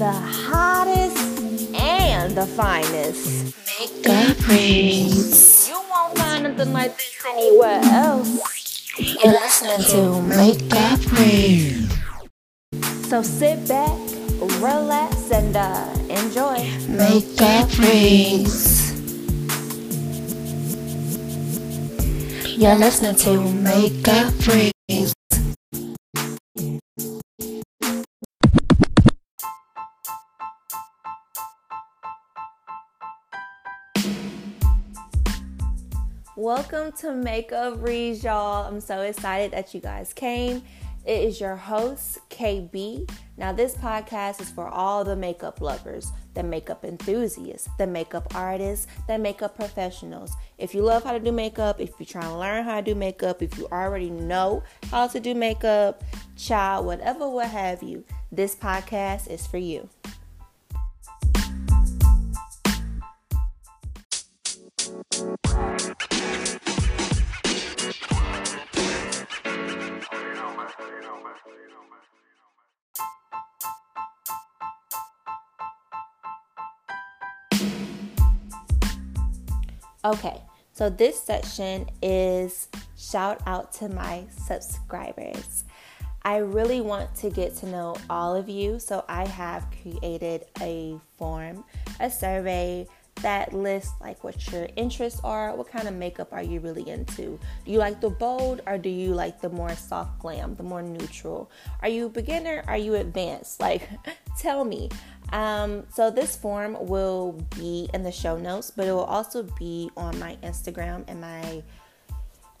the hottest and the finest. Makeup rings. You won't find nothing like this anywhere else. You're listening to Makeup Rings. So sit back, relax, and uh, enjoy. Makeup Rings. You're listening to Makeup Rings. Welcome to Makeup Reads, y'all. I'm so excited that you guys came. It is your host, KB. Now, this podcast is for all the makeup lovers, the makeup enthusiasts, the makeup artists, the makeup professionals. If you love how to do makeup, if you're trying to learn how to do makeup, if you already know how to do makeup, child, whatever, what have you, this podcast is for you. Okay, so this section is shout out to my subscribers. I really want to get to know all of you, so I have created a form, a survey that lists like what your interests are, what kind of makeup are you really into? Do you like the bold or do you like the more soft glam, the more neutral? Are you beginner? Are you advanced? Like, tell me. Um, so this form will be in the show notes, but it will also be on my Instagram and my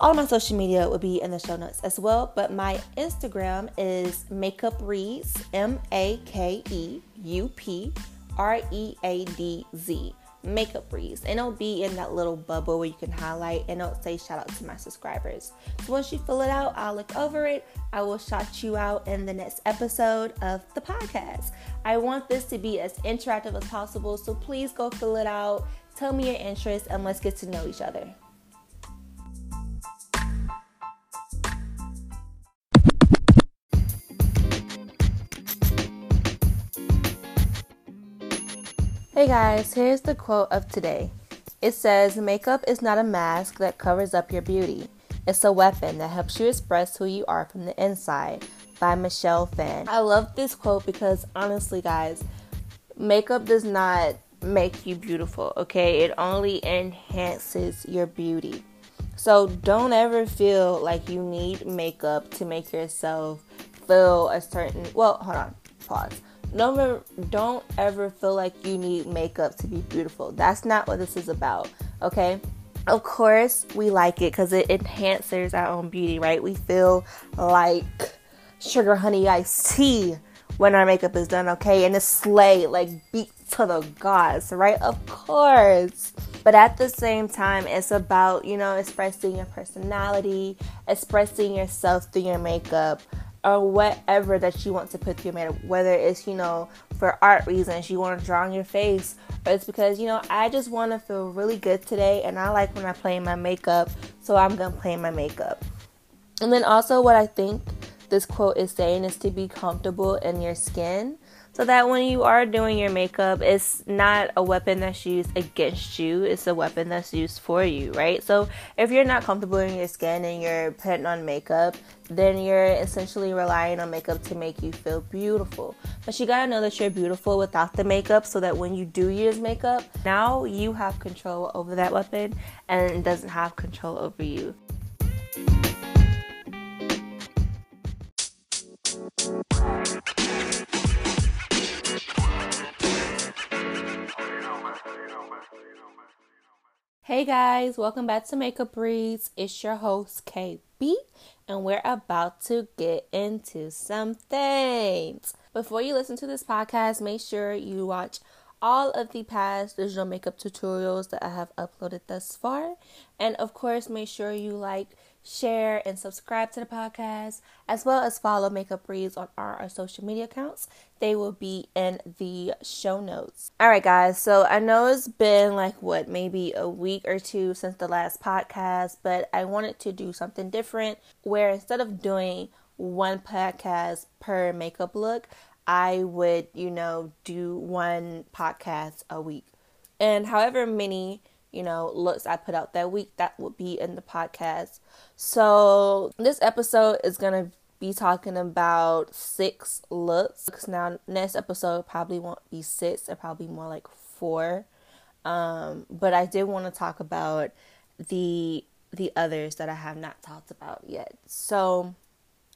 all my social media will be in the show notes as well. But my Instagram is Makeup Reads, M A K E U P R E A D Z. Makeup Reads, and it'll be in that little bubble where you can highlight and it'll say shout out to my subscribers. So once you fill it out, I'll look over it. I will shout you out in the next episode of the podcast. I want this to be as interactive as possible, so please go fill it out. Tell me your interests and let's get to know each other. Hey guys, here's the quote of today. It says, Makeup is not a mask that covers up your beauty. It's a weapon that helps you express who you are from the inside. By Michelle Phan. I love this quote because honestly, guys, makeup does not make you beautiful, okay? It only enhances your beauty. So don't ever feel like you need makeup to make yourself feel a certain. Well, hold on, pause Never, don't ever feel like you need makeup to be beautiful. That's not what this is about, okay? Of course, we like it because it enhances our own beauty, right? We feel like sugar honey iced tea when our makeup is done, okay? And it's slay, like beat to the gods, right? Of course. But at the same time, it's about, you know, expressing your personality, expressing yourself through your makeup, or whatever that you want to put through your makeup, whether it's you know for art reasons you want to draw on your face, or it's because you know I just want to feel really good today, and I like when I play my makeup, so I'm gonna play my makeup. And then also, what I think this quote is saying is to be comfortable in your skin so that when you are doing your makeup, it's not a weapon that's used against you, it's a weapon that's used for you, right? So if you're not comfortable in your skin and you're putting on makeup, then you're essentially relying on makeup to make you feel beautiful. But you gotta know that you're beautiful without the makeup so that when you do use makeup, now you have control over that weapon and it doesn't have control over you. Hey guys, welcome back to Makeup Reads. It's your host KB, and we're about to get into some things. Before you listen to this podcast, make sure you watch all of the past digital makeup tutorials that I have uploaded thus far. And of course, make sure you like, share, and subscribe to the podcast, as well as follow Makeup Reads on our, our social media accounts. They will be in the show notes. All right, guys. So I know it's been like what, maybe a week or two since the last podcast, but I wanted to do something different where instead of doing one podcast per makeup look, I would, you know, do one podcast a week. And however many, you know, looks I put out that week, that would be in the podcast. So this episode is to be talking about six looks. Because now, next episode probably won't be six, it probably be more like four. Um, but I did want to talk about the the others that I have not talked about yet. So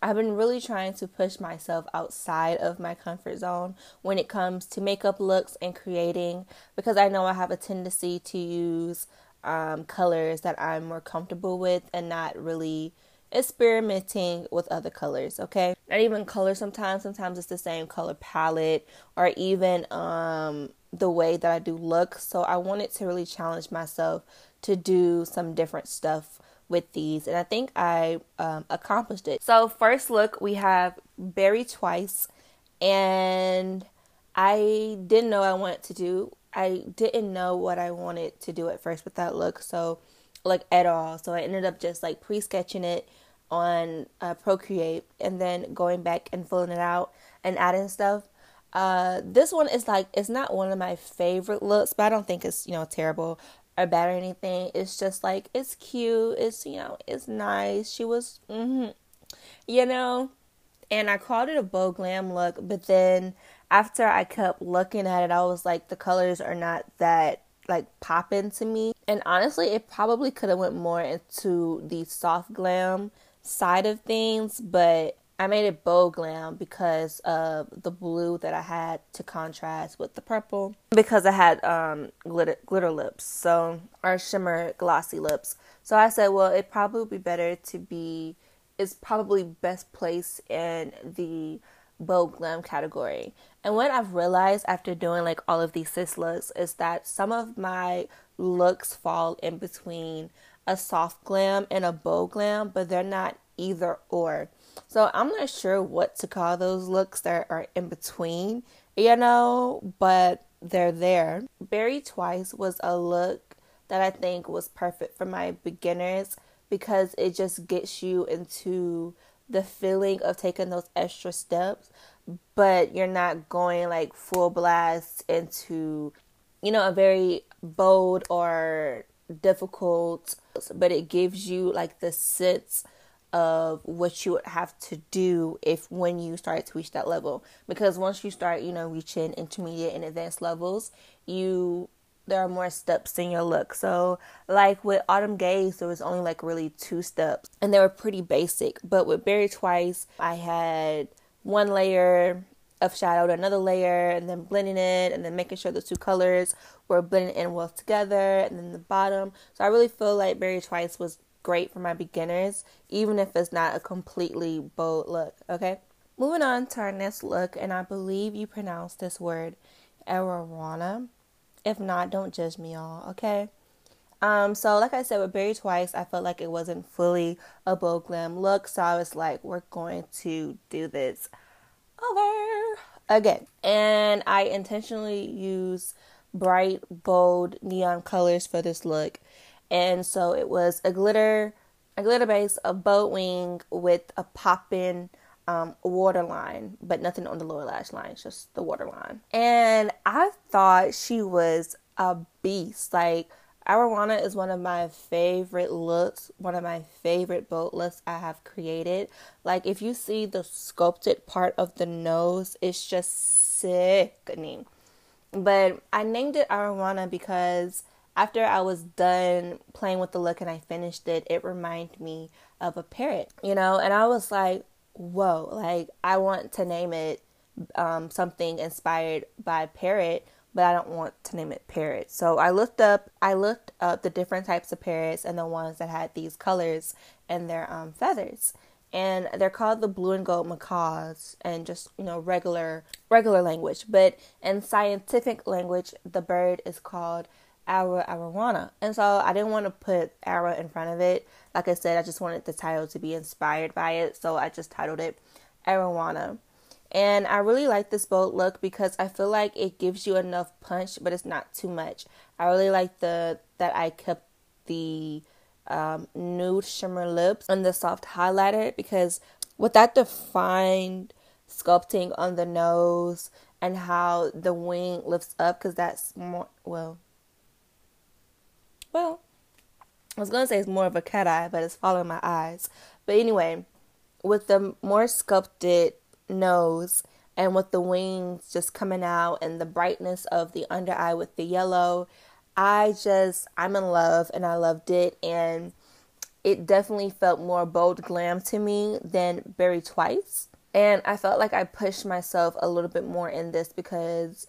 I've been really trying to push myself outside of my comfort zone when it comes to makeup looks and creating because I know I have a tendency to use um, colors that I'm more comfortable with and not really experimenting with other colors, okay? Not even color sometimes, sometimes it's the same color palette or even um the way that I do looks. So I wanted to really challenge myself to do some different stuff with these, and I think I um, accomplished it. So, first look, we have Berry Twice, and I didn't know I wanted to do. I didn't know what I wanted to do at first with that look, so like at all. So I ended up just like pre sketching it on uh, Procreate and then going back and filling it out and adding stuff. Uh, this one is like it's not one of my favorite looks, but I don't think it's you know terrible or bad or anything. It's just like it's cute. It's you know it's nice. She was, mm-hmm, you know, and I called it a bow glam look, but then after I kept looking at it, I was like the colors are not that like popping to me. And honestly, it probably could have went more into the soft glam side of things, but I made it bow glam because of the blue that I had to contrast with the purple because I had um glitter glitter lips, so or shimmer glossy lips. So I said, well, it probably would be better to be it's probably best placed in the bow glam category. And what I've realized after doing like all of these sis looks is that some of my looks fall in between a soft glam and a bow glam, but they're not either or. So I'm not sure what to call those looks that are in between, you know, but they're there. Berry Twice was a look that I think was perfect for my beginners because it just gets you into the feeling of taking those extra steps, but you're not going like full blast into, you know, a very bold or difficult, but it gives you like the sense of what you would have to do if when you start to reach that level. Because once you start you know reaching intermediate and advanced levels you there are more steps in your look so like with autumn gaze there was only like really two steps and they were pretty basic. But with berry twice i had one layer of shadow to another layer and then blending it and then making sure the two colors were blending in well together and then the bottom. So i really feel like berry twice was great for my beginners, even if it's not a completely bold look, okay? Moving on to our next look, and I believe you pronounce this word Ararauna. If not, don't judge me all, okay? Um, so like I said with Berry Twice, I felt like it wasn't fully a bold glam look, so I was like, we're going to do this over again. And I intentionally use bright, bold neon colors for this look and so it was a glitter, a glitter base, a boat wing with a popping um, waterline, but nothing on the lower lash line, just the waterline. And I thought she was a beast. Like Ararauna is one of my favorite looks, one of my favorite boat looks I have created. Like if you see the sculpted part of the nose, it's just sickening. But I named it Ararauna because after I was done playing with the look and I finished it, it reminded me of a parrot, you know, and I was like, whoa, like I want to name it um, something inspired by parrot, but I don't want to name it parrot. So I looked up, I looked up the different types of parrots and the ones that had these colors and their um, feathers. And they're called the blue and gold macaws, and just you know regular regular language. But in scientific language, the bird is called Ara ararauna. And so I didn't want to put Ara in front of it. Like I said, I just wanted the title to be inspired by it. So I just titled it Ararauna. And I really like this boat look because I feel like it gives you enough punch, but it's not too much. I really like the that I kept the um, nude shimmer lips and the soft highlighter because with that defined sculpting on the nose and how the wing lifts up because that's more well well I was gonna say it's more of a cat eye, but it's following my eyes. But anyway, with the more sculpted nose and with the wings just coming out and the brightness of the under eye with the yellow, I just I'm in love and I loved it and it definitely felt more bold glam to me than Berry Twice. And I felt like I pushed myself a little bit more in this because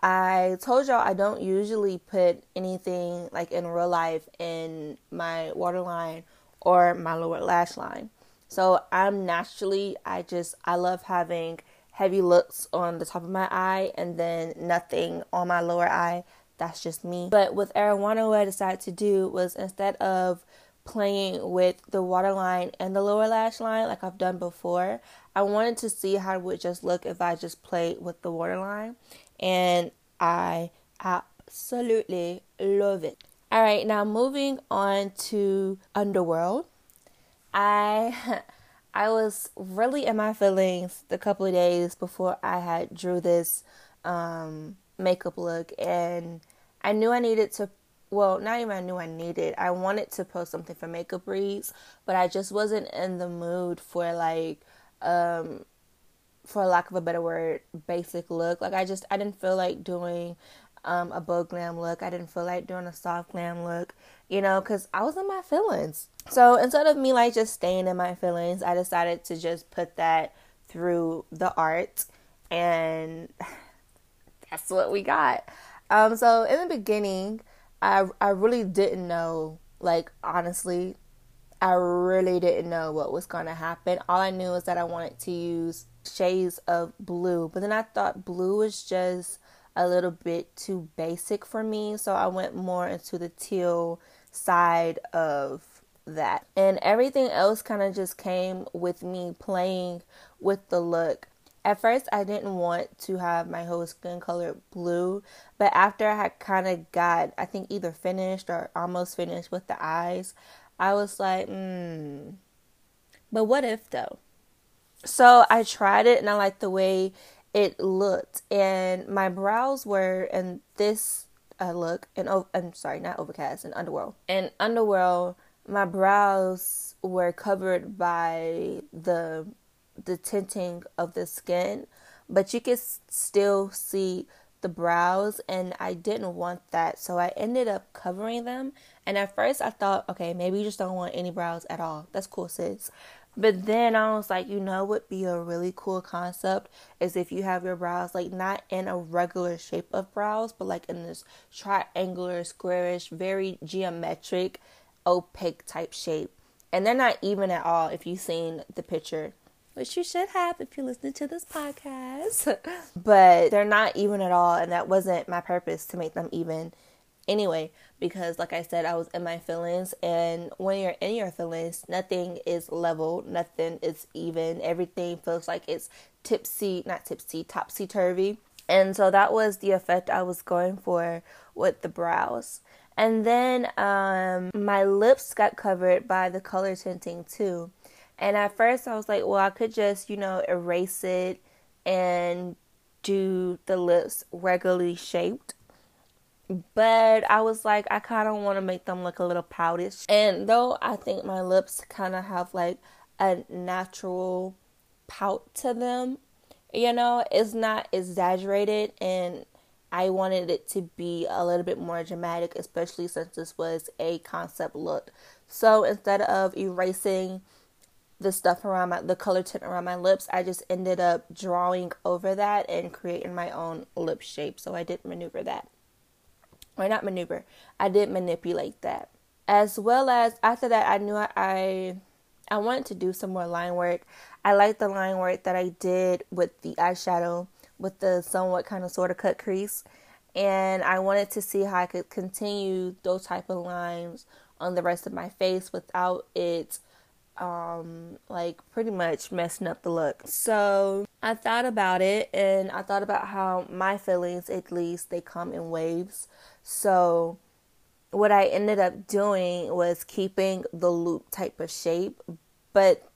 I told y'all I don't usually put anything like in real life in my waterline or my lower lash line. So I'm naturally, I just, I love having heavy looks on the top of my eye and then nothing on my lower eye. That's just me. But with Ararauna, what I decided to do was instead of playing with the waterline and the lower lash line like I've done before, I wanted to see how it would just look if I just played with the waterline and I absolutely love it. All right, now moving on to Underworld. I I was really in my feelings the couple of days before I had drew this um, makeup look, and I knew I needed to. Well, not even I knew I needed. I wanted to post something for Makeup Reads, but I just wasn't in the mood for like um, for lack of a better word, basic look. Like I just I didn't feel like doing um, a bold glam look. I didn't feel like doing a soft glam look, you know, because I was in my feelings. So instead of me like just staying in my feelings, I decided to just put that through the art, and that's what we got. Um, so in the beginning, I I really didn't know, like honestly, I really didn't know what was gonna happen. All I knew was that I wanted to use shades of blue, but then I thought blue was just a little bit too basic for me, so I went more into the teal side of that. And everything else kind of just came with me playing with the look. At first, I didn't want to have my whole skin color blue, but after I had kind of got, I think, either finished or almost finished with the eyes, I was like, hmm. But what if though? So I tried it and I liked the way it looked. And my brows were in this uh, look, and oh, I'm sorry, not overcast, in Underworld. In Underworld, my brows were covered by the the tinting of the skin, but you could still see the brows and I didn't want that. So I ended up covering them. And at first I thought, okay, maybe you just don't want any brows at all. That's cool, sis. But then I was like, you know, would be a really cool concept is if you have your brows like not in a regular shape of brows, but like in this triangular, squarish, very geometric, opaque type shape. And they're not even at all if you've seen the picture, which you should have if you're listening to this podcast. but they're not even at all, and that wasn't my purpose to make them even anyway because like I said I was in my feelings and when you're in your feelings nothing is level nothing is even. Everything feels like it's tipsy not tipsy topsy turvy and so that was the effect I was going for with the brows. And then um, my lips got covered by the color tinting too. And at first I was like well I could just you know erase it and do the lips regularly shaped but I was like, I kind of want to make them look a little poutish. And though I think my lips kind of have like a natural pout to them, you know, it's not exaggerated. And I wanted it to be a little bit more dramatic, especially since this was a concept look. So instead of erasing the stuff around my the color tint around my lips, I just ended up drawing over that and creating my own lip shape. So I did maneuver that or not maneuver. I did manipulate that. As well as after that, I knew I, I wanted to do some more line work. I like the line work that I did with the eyeshadow with the somewhat kind of sort of cut crease. And I wanted to see how I could continue those type of lines on the rest of my face without it um like pretty much messing up the look. So I thought about it and I thought about how my feelings at least they come in waves. So what I ended up doing was keeping the loop type of shape, but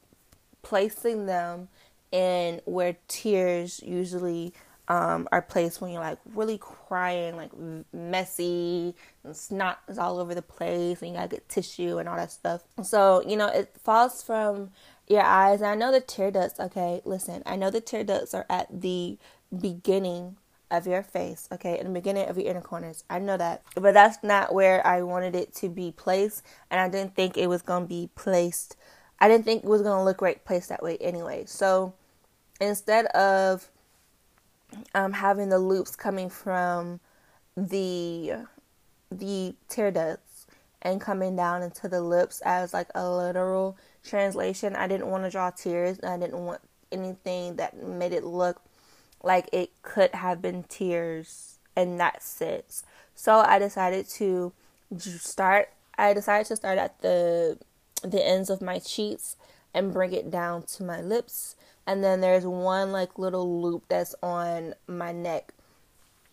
placing them in where tears usually um, are placed when you're like really crying, like messy, and snot is all over the place, and you gotta get tissue and all that stuff. So, you know, it falls from your eyes. And I know the tear ducts, okay, listen, I know the tear ducts are at the beginning of your face, okay, in the beginning of your inner corners. I know that. But that's not where I wanted it to be placed, and I didn't think it was gonna be placed. I didn't think it was gonna look right placed that way anyway. So instead of um, having the loops coming from the the tear ducts and coming down into the lips as like a literal translation. I didn't want to draw tears. I didn't want anything that made it look like it could have been tears in that sense. So I decided to start. I decided to start at the the ends of my cheeks and bring it down to my lips and then there's one like little loop that's on my neck.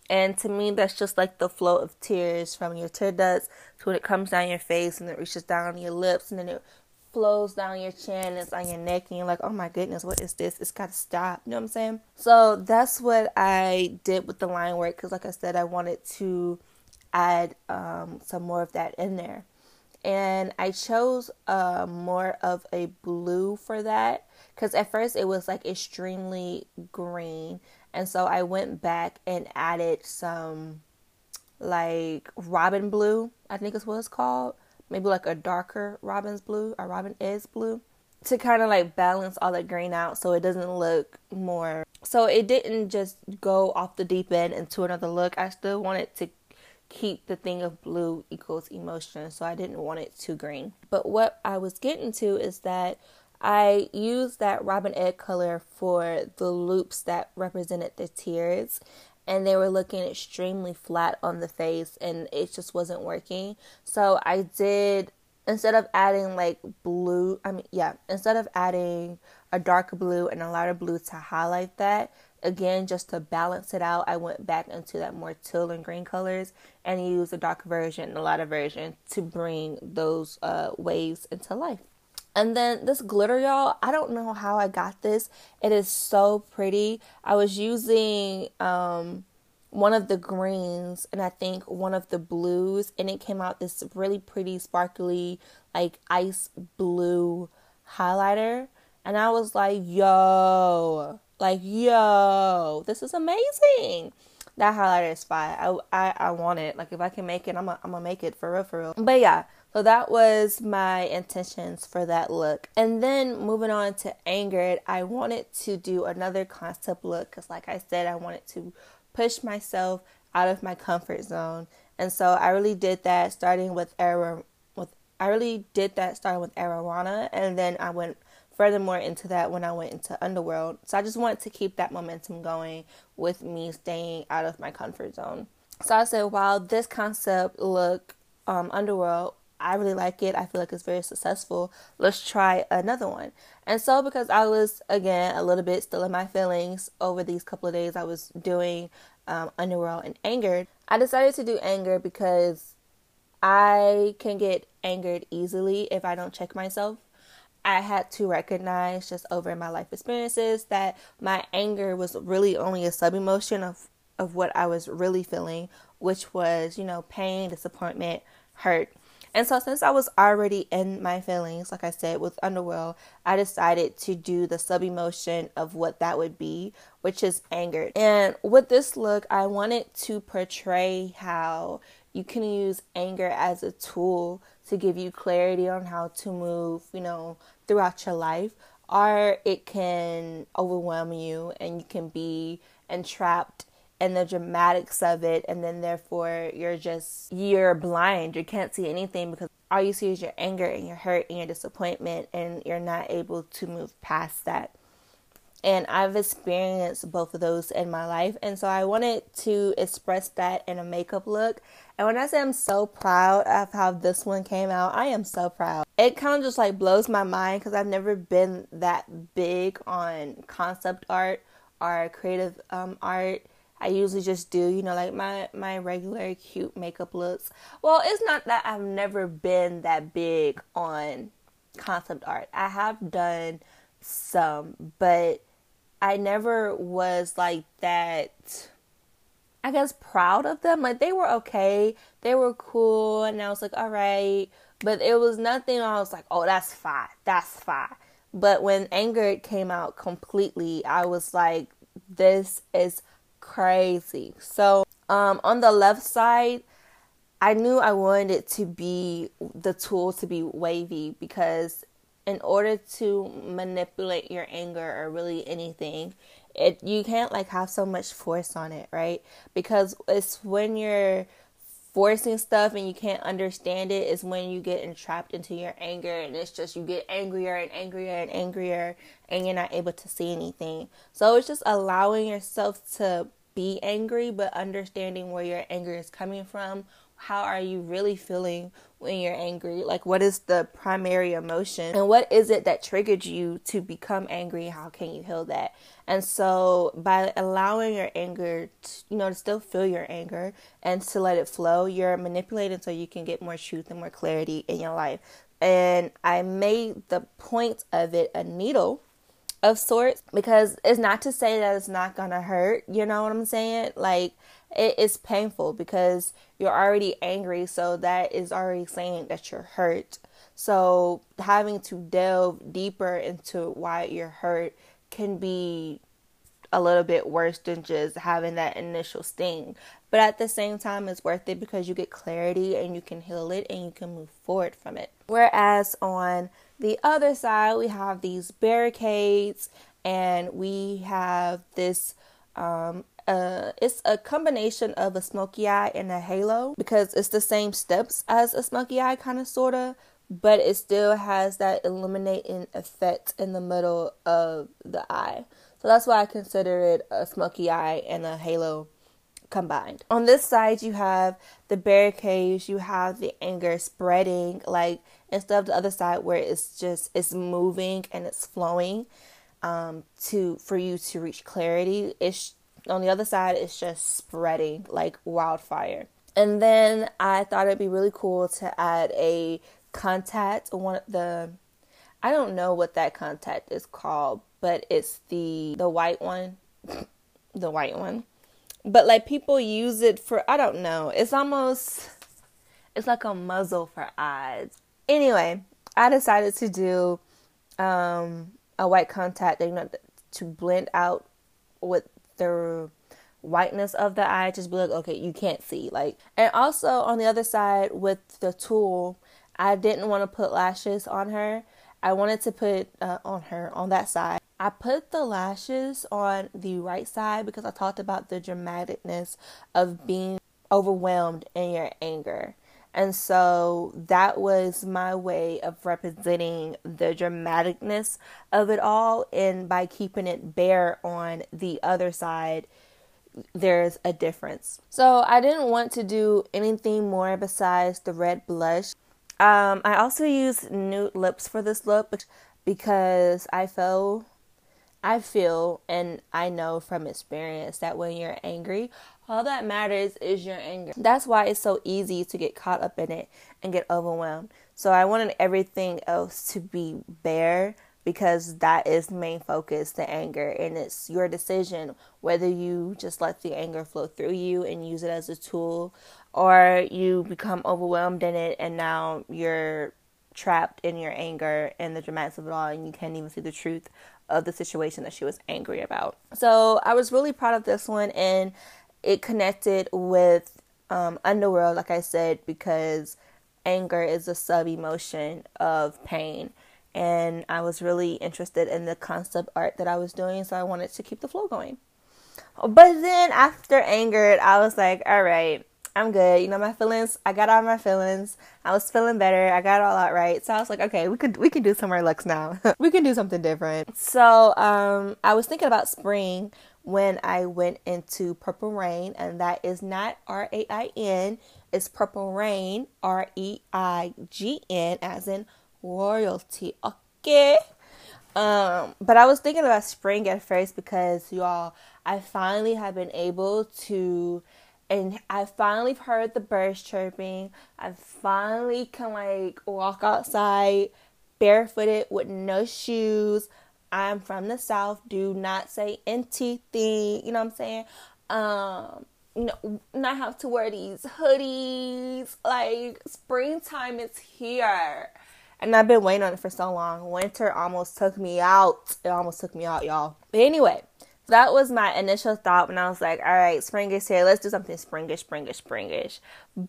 And to me, that's just like the flow of tears from your tear ducts to when it comes down your face and it reaches down your lips and then it flows down your chin, it's on your neck, and you're like, oh my goodness, what is this? It's got to stop. You know what I'm saying? So that's what I did with the line work because, like I said, I wanted to add um, some more of that in there. And I chose uh, more of a blue for that because at first it was like extremely green and so i went back and added some like robin blue i think is what it's called maybe like a darker robin's blue or robin is blue to kind of like balance all the green out so it doesn't look more. So it didn't just go off the deep end into another look. I still wanted to keep the thing of blue equals emotion so i didn't want it too green. But what i was getting to is that I used that robin egg color for the loops that represented the tears and they were looking extremely flat on the face and it just wasn't working. So I did instead of adding like blue, I mean yeah, instead of adding a darker blue and a lighter blue to highlight that, again just to balance it out, I went back into that more teal and green colors and used a darker version and a lighter version to bring those uh, waves into life. And then this glitter, y'all, I don't know how I got this. It is so pretty. I was using um, one of the greens and I think one of the blues, and it came out this really pretty, sparkly, like ice blue highlighter. And I was like, yo, like, yo, this is amazing. That highlighter is fire. I, I, I want it. Like, if I can make it, I'm going to make it for real, for real. But yeah, so that was my intentions for that look. And then moving on to Angered, I wanted to do another concept look because, like I said, I wanted to push myself out of my comfort zone. And so I really did that starting with Era with I really did that starting with Ararauna and then I went furthermore into that when I went into Underworld. So I just wanted to keep that momentum going with me staying out of my comfort zone. So I said, while this concept look um, Underworld I really like it. I feel like it's very successful. Let's try another one. And so, because I was, again, a little bit still in my feelings over these couple of days, I was doing um, Underworld and Angered. I decided to do Anger because I can get angered easily if I don't check myself. I had to recognize just over my life experiences that my anger was really only a sub emotion of, of what I was really feeling, which was, you know, pain, disappointment, hurt. And so, since I was already in my feelings, like I said, with Underworld, I decided to do the sub emotion of what that would be, which is anger. And with this look, I wanted to portray how you can use anger as a tool to give you clarity on how to move, you know, throughout your life, or it can overwhelm you and you can be entrapped and the dramatics of it and then therefore you're just you're blind. You can't see anything because all you see is your anger and your hurt and your disappointment and you're not able to move past that. And I've experienced both of those in my life and so I wanted to express that in a makeup look. And when I say I'm so proud of how this one came out I am so proud. It kind of just like blows my mind because I've never been that big on concept art or creative um, art I usually just do, you know, like my my regular cute makeup looks. Well, it's not that I've never been that big on concept art. I have done some, but I never was like that. I guess proud of them. Like they were okay, they were cool, and I was like, all right. But it was nothing. I was like, oh, that's fine, that's fine. But when anger came out completely, I was like, this is crazy. So um, on the left side, I knew I wanted it to be the tool to be wavy because in order to manipulate your anger or really anything, it you can't like have so much force on it, right? Because it's when you're forcing stuff and you can't understand it is when you get entrapped into your anger and it's just you get angrier and angrier and angrier and you're not able to see anything. So it's just allowing yourself to be angry but understanding where your anger is coming from how are you really feeling when you're angry? Like, what is the primary emotion? And what is it that triggered you to become angry? How can you heal that? And so, by allowing your anger, to, you know, to still feel your anger and to let it flow, you're manipulating so you can get more truth and more clarity in your life. And I made the point of it a needle of sorts because it's not to say that it's not gonna hurt, you know what I'm saying? Like, it is painful because you're already angry, so that is already saying that you're hurt. So having to delve deeper into why you're hurt can be a little bit worse than just having that initial sting. But at the same time, it's worth it because you get clarity and you can heal it and you can move forward from it. Whereas on the other side, we have these barricades and we have this um, uh, it's a combination of a smoky eye and a halo because it's the same steps as a smoky eye, kind of, sort of, but it still has that illuminating effect in the middle of the eye. So that's why I consider it a smoky eye and a halo combined. On this side, you have the barricades, you have the anger spreading, like instead of the other side where it's just it's moving and it's flowing um, to for you to reach clarity. It's on the other side, it's just spreading like wildfire. And then I thought it'd be really cool to add a contact, one of the I don't know what that contact is called, but it's the the white one. the white one. But like people use it for I don't know. It's almost it's like a muzzle for eyes. Anyway, I decided to do um a white contact you know to blend out with the whiteness of the eye just be like okay you can't see like. And also on the other side with the tool i didn't want to put lashes on her. I wanted to put uh, on her on that side. I put the lashes on the right side because i talked about the dramaticness of being overwhelmed in your anger and so that was my way of representing the dramaticness of it all. And by keeping it bare on the other side, there's a difference. So I didn't want to do anything more besides the red blush. Um, I also used nude lips for this look because I feel I feel and I know from experience that when you're angry, all that matters is your anger. That's why it's so easy to get caught up in it and get overwhelmed. So I wanted everything else to be bare because that is the main focus the anger and it's your decision whether you just let the anger flow through you and use it as a tool or you become overwhelmed in it and now you're trapped in your anger and the dramatics of it all and you can't even see the truth of the situation that she was angry about. So I was really proud of this one and it connected with um, Underworld, like I said, because anger is a sub emotion of pain. And I was really interested in the concept art that I was doing, so I wanted to keep the flow going. But then after angered, I was like, all right, I'm good. You know, my feelings, I got all my feelings. I was feeling better. I got it all out right. So I was like, okay, we could we can do some Lux now. we can do something different. So um I was thinking about spring when I went into Purple Rain, and that is not R A I N, it's Purple Rain, R E I G N, as in royalty. Okay. Um, but I was thinking about spring at first because y'all, I finally have been able to and I finally heard the birds chirping. I finally can like walk outside barefooted with no shoes, I'm from the South. Do not say anything. You know what I'm saying? Um, no, not have to wear these hoodies. Like springtime is here. And I've been waiting on it for so long. Winter almost took me out. It almost took me out, y'all. But anyway, that was my initial thought when I was like, all right, spring is here. Let's do something springish, springish, springish.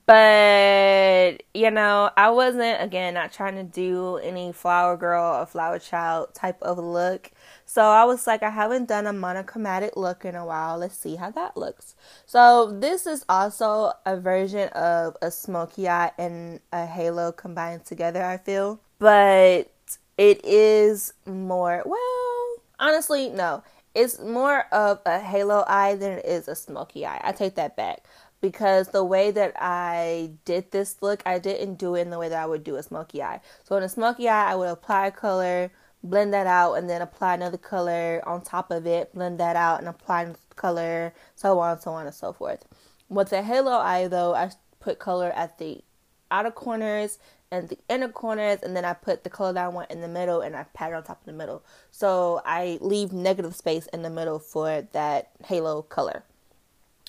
But, you know, I wasn't, again, not trying to do any flower girl or flower child type of look. So I was like, I haven't done a monochromatic look in a while. Let's see how that looks. So this is also a version of a smoky eye and a halo combined together, I feel. But it is more, well, honestly, no it's more of a halo eye than it is a smoky eye. I take that back because the way that I did this look, I didn't do it in the way that I would do a smoky eye. So in a smoky eye, I would apply color, blend that out, and then apply another color on top of it, blend that out, and apply another color, so on, so on, and so forth. With the halo eye, though, I put color at the outer corners and the inner corners and then I put the color that I want in the middle and I pat it on top of the middle. So I leave negative space in the middle for that halo color.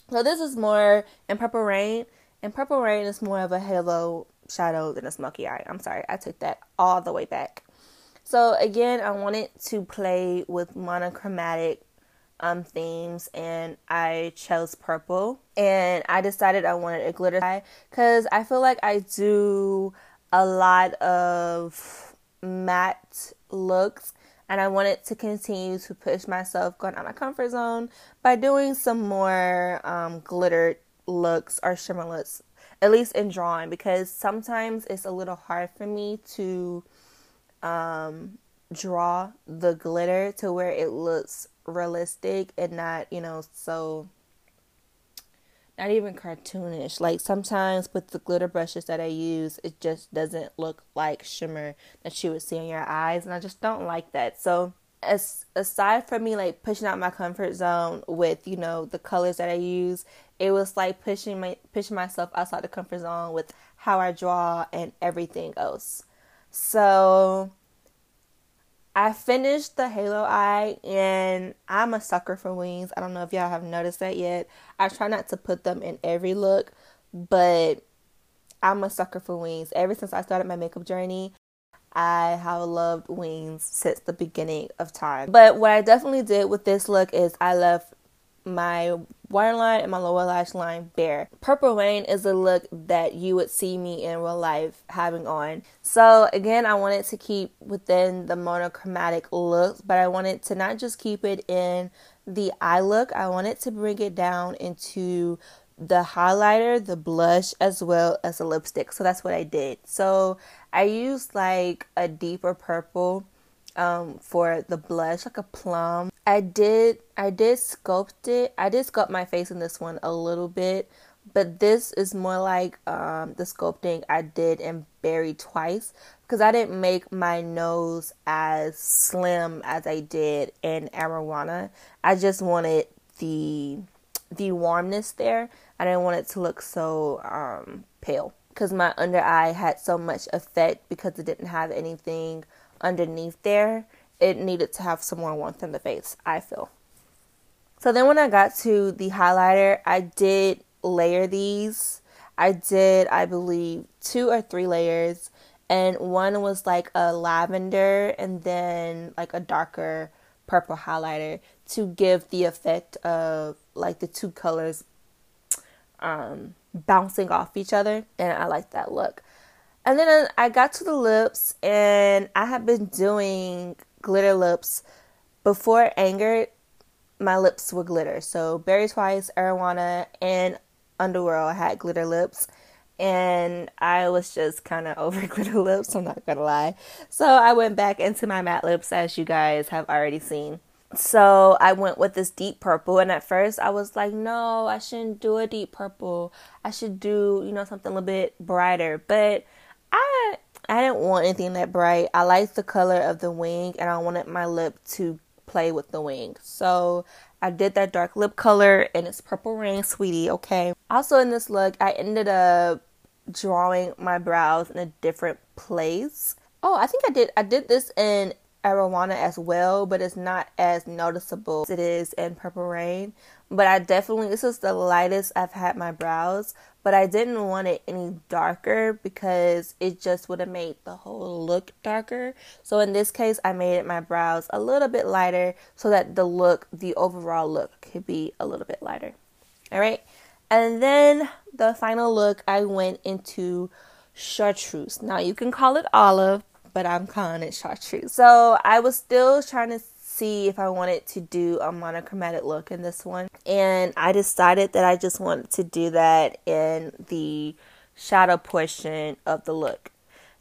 So this is more in Purple Rain. And Purple Rain is more of a halo shadow than a smoky eye. I'm sorry, I took that all the way back. So again, I wanted to play with monochromatic um, themes and I chose purple. And I decided I wanted a glitter eye because I feel like I do a lot of matte looks and I wanted to continue to push myself going out of my comfort zone by doing some more um, glittered looks or shimmer looks, at least in drawing, because sometimes it's a little hard for me to um, draw the glitter to where it looks realistic and not, you know, so not even cartoonish. Like sometimes with the glitter brushes that I use, it just doesn't look like shimmer that you would see in your eyes, and I just don't like that. So, as aside from me like pushing out my comfort zone with you know the colors that I use, it was like pushing my pushing myself outside the comfort zone with how I draw and everything else. So I finished the Halo Eye and I'm a sucker for wings. I don't know if y'all have noticed that yet. I try not to put them in every look, but I'm a sucker for wings. Ever since I started my makeup journey, I have loved wings since the beginning of time. But what I definitely did with this look is I left my waterline and my lower lash line bare. Purple Rain is a look that you would see me in real life having on. So again, I wanted to keep within the monochromatic look, but I wanted to not just keep it in the eye look, I wanted to bring it down into the highlighter, the blush, as well as the lipstick. So that's what I did. So I used like a deeper purple um, for the blush, like a plum. I did I did sculpt it. I did sculpt my face in this one a little bit, but this is more like um, the sculpting I did in Berry twice because I didn't make my nose as slim as I did in Ararauna. I just wanted the the warmness there. I didn't want it to look so um, pale because my under eye had so much effect because it didn't have anything underneath there, it needed to have some more warmth in the face, I feel. So then when I got to the highlighter, I did layer these. I did, I believe, two or three layers. And one was like a lavender and then like a darker purple highlighter to give the effect of like the two colors um, bouncing off each other. And I like that look. And then I got to the lips, and I have been doing glitter lips before Anger. My lips were glitter. So Berry Twice, Ararauna, and Underworld had glitter lips, and I was just kind of over glitter lips. I'm not gonna lie. So I went back into my matte lips, as you guys have already seen. So I went with this deep purple, and at first I was like, no, I shouldn't do a deep purple. I should do, you know, something a little bit brighter. But I I didn't want anything that bright. I liked the color of the wing and I wanted my lip to play with the wing. So I did that dark lip color and it's Purple Rain Sweetie, okay? Also in this look, I ended up drawing my brows in a different place. Oh, I think I did I did this in Ararauna as well, but it's not as noticeable as it is in Purple Rain. But I definitely, this is the lightest I've had my brows, but I didn't want it any darker because it just would have made the whole look darker. So in this case, I made my brows a little bit lighter so that the look, the overall look, could be a little bit lighter. All right. And then the final look, I went into chartreuse. Now you can call it olive, but I'm calling it chartreuse. So I was still trying to see if I wanted to do a monochromatic look in this one. And I decided that I just wanted to do that in the shadow portion of the look.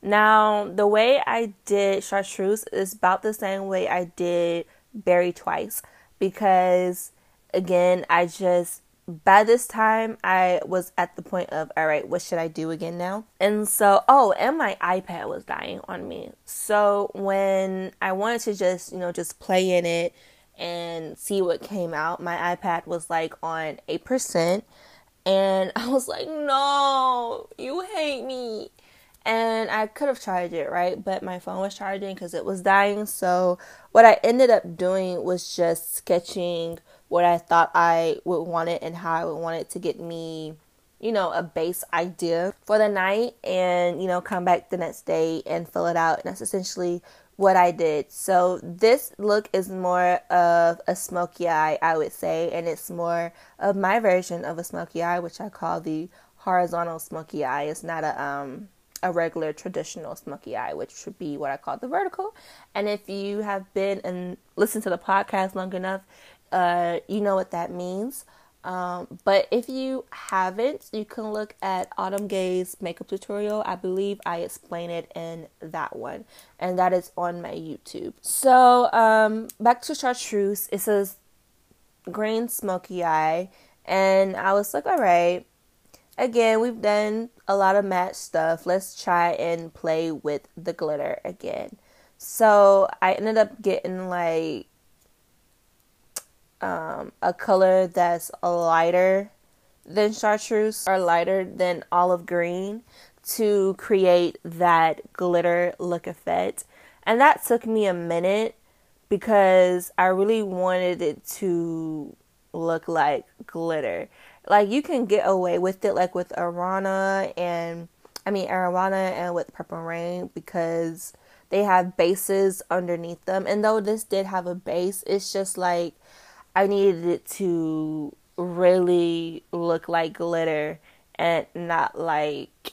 Now, the way I did chartreuse is about the same way I did Berry Twice because again, I just by this time I was at the point of all right, what should I do again now? And so, oh, and my iPad was dying on me. So when I wanted to just, you know, just play in it and see what came out, my iPad was like on 8%. And I was like, no, you hate me. And I could have charged it, right? But my phone was charging because it was dying. So what I ended up doing was just sketching what I thought I would want it and how I would want it to get me, you know, a base idea for the night and, you know, come back the next day and fill it out. And that's essentially what I did. So this look is more of a smoky eye, I would say, and it's more of my version of a smoky eye, which I call the horizontal smoky eye. It's not a um a regular traditional smoky eye, which would be what I call the vertical. And if you have been and listened to the podcast long enough, uh, you know what that means. Um, but if you haven't, you can look at Autumn Gay's makeup tutorial. I believe I explain it in that one, and that is on my YouTube. So, um, back to chartreuse. It says green smoky eye, and I was like, all right. Again, we've done a lot of matte stuff. Let's try and play with the glitter again. So I ended up getting like um, a color that's lighter than chartreuse or lighter than olive green to create that glitter look effect. And that took me a minute because I really wanted it to look like glitter. Like you can get away with it like with Ararauna and I mean Ararauna and with Purple Rain because they have bases underneath them. And though this did have a base, it's just like I needed it to really look like glitter and not like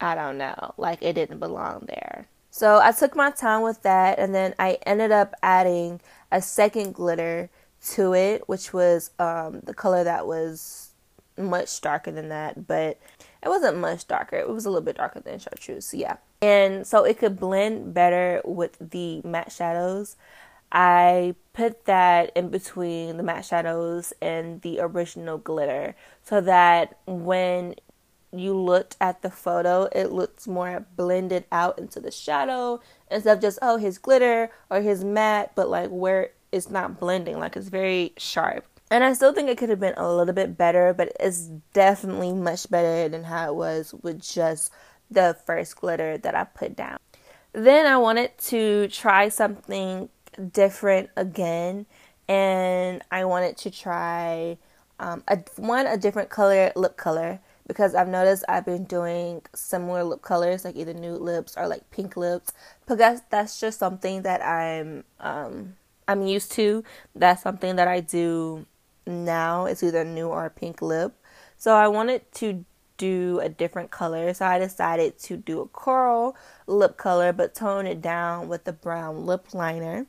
I don't know, like it didn't belong there. So I took my time with that and then I ended up adding a second glitter to it, which was um, the color that was much darker than that, but it wasn't much darker. It was a little bit darker than chartreuse, yeah. And so it could blend better with the matte shadows. I put that in between the matte shadows and the original glitter so that when you looked at the photo, it looks more blended out into the shadow instead of just, oh, his glitter or his matte, but like where it's not blending, like it's very sharp. And I still think it could have been a little bit better, but it's definitely much better than how it was with just the first glitter that I put down. Then I wanted to try something different again, and I wanted to try um, a one a different color lip color because I've noticed I've been doing similar lip colors like either nude lips or like pink lips because that's just something that I'm um, I'm used to. That's something that I do now. It's either nude or pink lip. So I wanted to do a different color. So I decided to do a coral lip color but tone it down with the brown lip liner.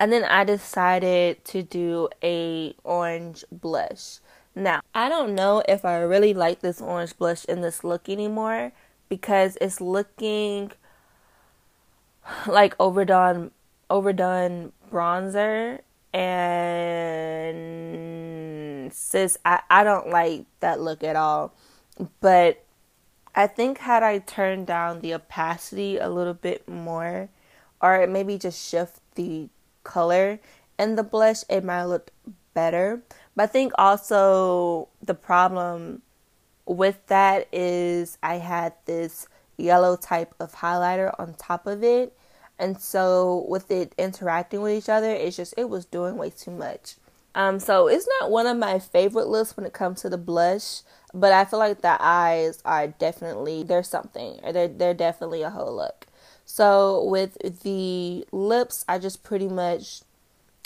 And then I decided to do a orange blush. Now, I don't know if I really like this orange blush in this look anymore because it's looking like overdone overdone bronzer and sis I, I don't like that look at all. But I think had I turned down the opacity a little bit more or maybe just shift the color in the blush, it might look better. But I think also the problem with that is I had this yellow type of highlighter on top of it. And so with it interacting with each other, it's just it was doing way too much. Um, so it's not one of my favorite lists when it comes to the blush, but I feel like the eyes are definitely there's something, or they're they're definitely a whole look. So with the lips, I just pretty much,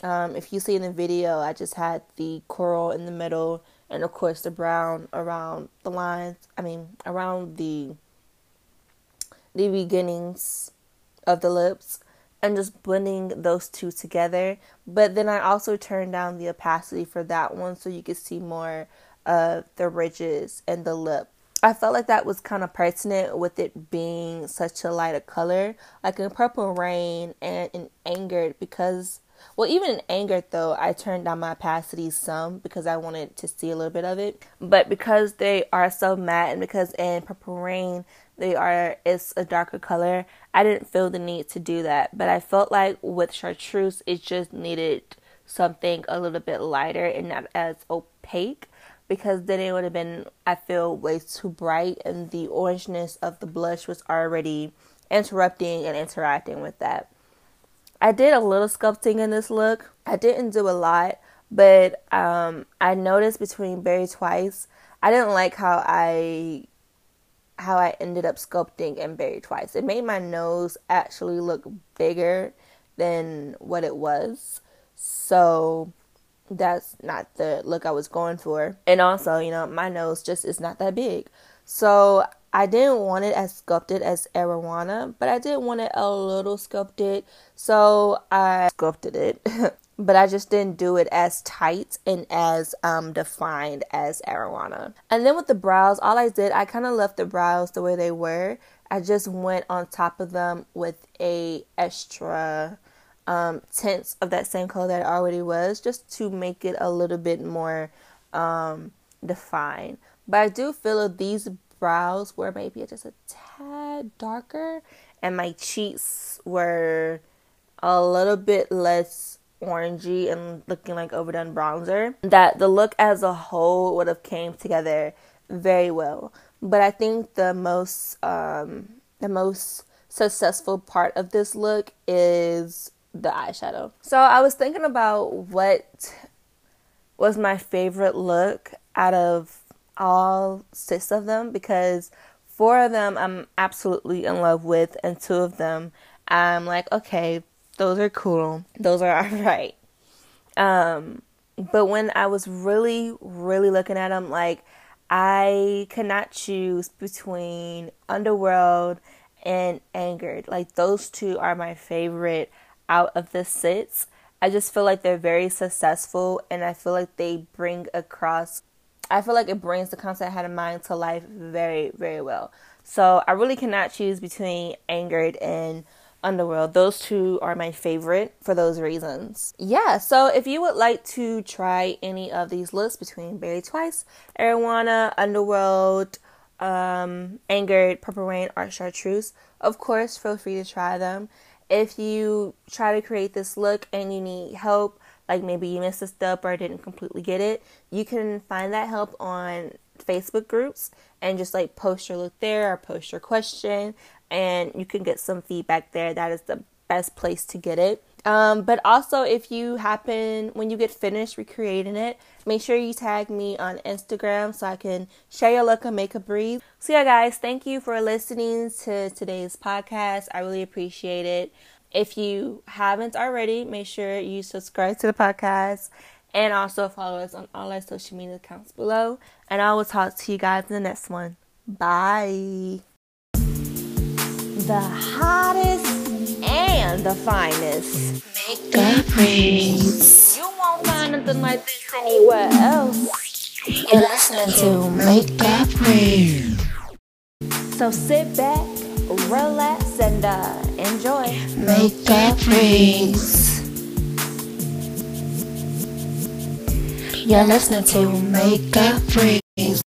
um, if you see in the video, I just had the coral in the middle, and of course the brown around the lines. I mean around the the beginnings of the lips and just blending those two together. But then I also turned down the opacity for that one so you could see more of the ridges and the lip. I felt like that was kind of pertinent with it being such a lighter color. Like in Purple Rain and in Angered, because, well, even in Angered though, I turned down my opacity some because I wanted to see a little bit of it. But because they are so matte and because in Purple Rain, they are it's a darker color. I didn't feel the need to do that, but I felt like with chartreuse it just needed something a little bit lighter and not as opaque because then it would have been I feel way too bright and the orangeness of the blush was already interrupting and interacting with that. I did a little sculpting in this look. I didn't do a lot, but um, I noticed between Berry Twice, I didn't like how I how I ended up sculpting and Berry Twice. It made my nose actually look bigger than what it was. So that's not the look I was going for. And also, you know, my nose just is not that big. So I didn't want it as sculpted as Ararauna, but I did want it a little sculpted. So I sculpted it. but I just didn't do it as tight and as um, defined as Ararauna. And then with the brows, all I did, I kind of left the brows the way they were. I just went on top of them with a extra um, tints of that same color that it already was, just to make it a little bit more um, defined. But I do feel that these brows were maybe just a tad darker, and my cheeks were a little bit less orangey and looking like overdone bronzer that the look as a whole would have came together very well but i think the most um the most successful part of this look is the eyeshadow so i was thinking about what was my favorite look out of all six of them because four of them i'm absolutely in love with and two of them i'm like okay those are cool. Those are all right. Um, but when I was really, really looking at them, like I could not choose between Underworld and Angered. Like those two are my favorite out of the sits. I just feel like they're very successful and I feel like they bring across I feel like it brings the concept I had in mind to life very, very well. So I really cannot choose between Angered and Underworld. Those two are my favorite for those reasons. Yeah, so if you would like to try any of these looks between Berry Twice, Ararauna, Underworld, um, Angered, Purple Rain, or Chartreuse, of course, feel free to try them. If you try to create this look and you need help, like maybe you missed a step or didn't completely get it, you can find that help on Facebook groups and just like post your look there or post your question and you can get some feedback there. That is the best place to get it. Um, but also, if you happen, when you get finished recreating it, make sure you tag me on Instagram so I can share your look and make a breathe. So, yeah, guys, thank you for listening to today's podcast. I really appreciate it. If you haven't already, make sure you subscribe to the podcast and also follow us on all our social media accounts below. And I will talk to you guys in the next one. Bye the hottest and the finest Makeup Reads. You won't find nothing like this anywhere else. You're listening to Makeup Reads. So sit back, relax, and uh, enjoy. Makeup Reads. You're listening to Makeup Reads.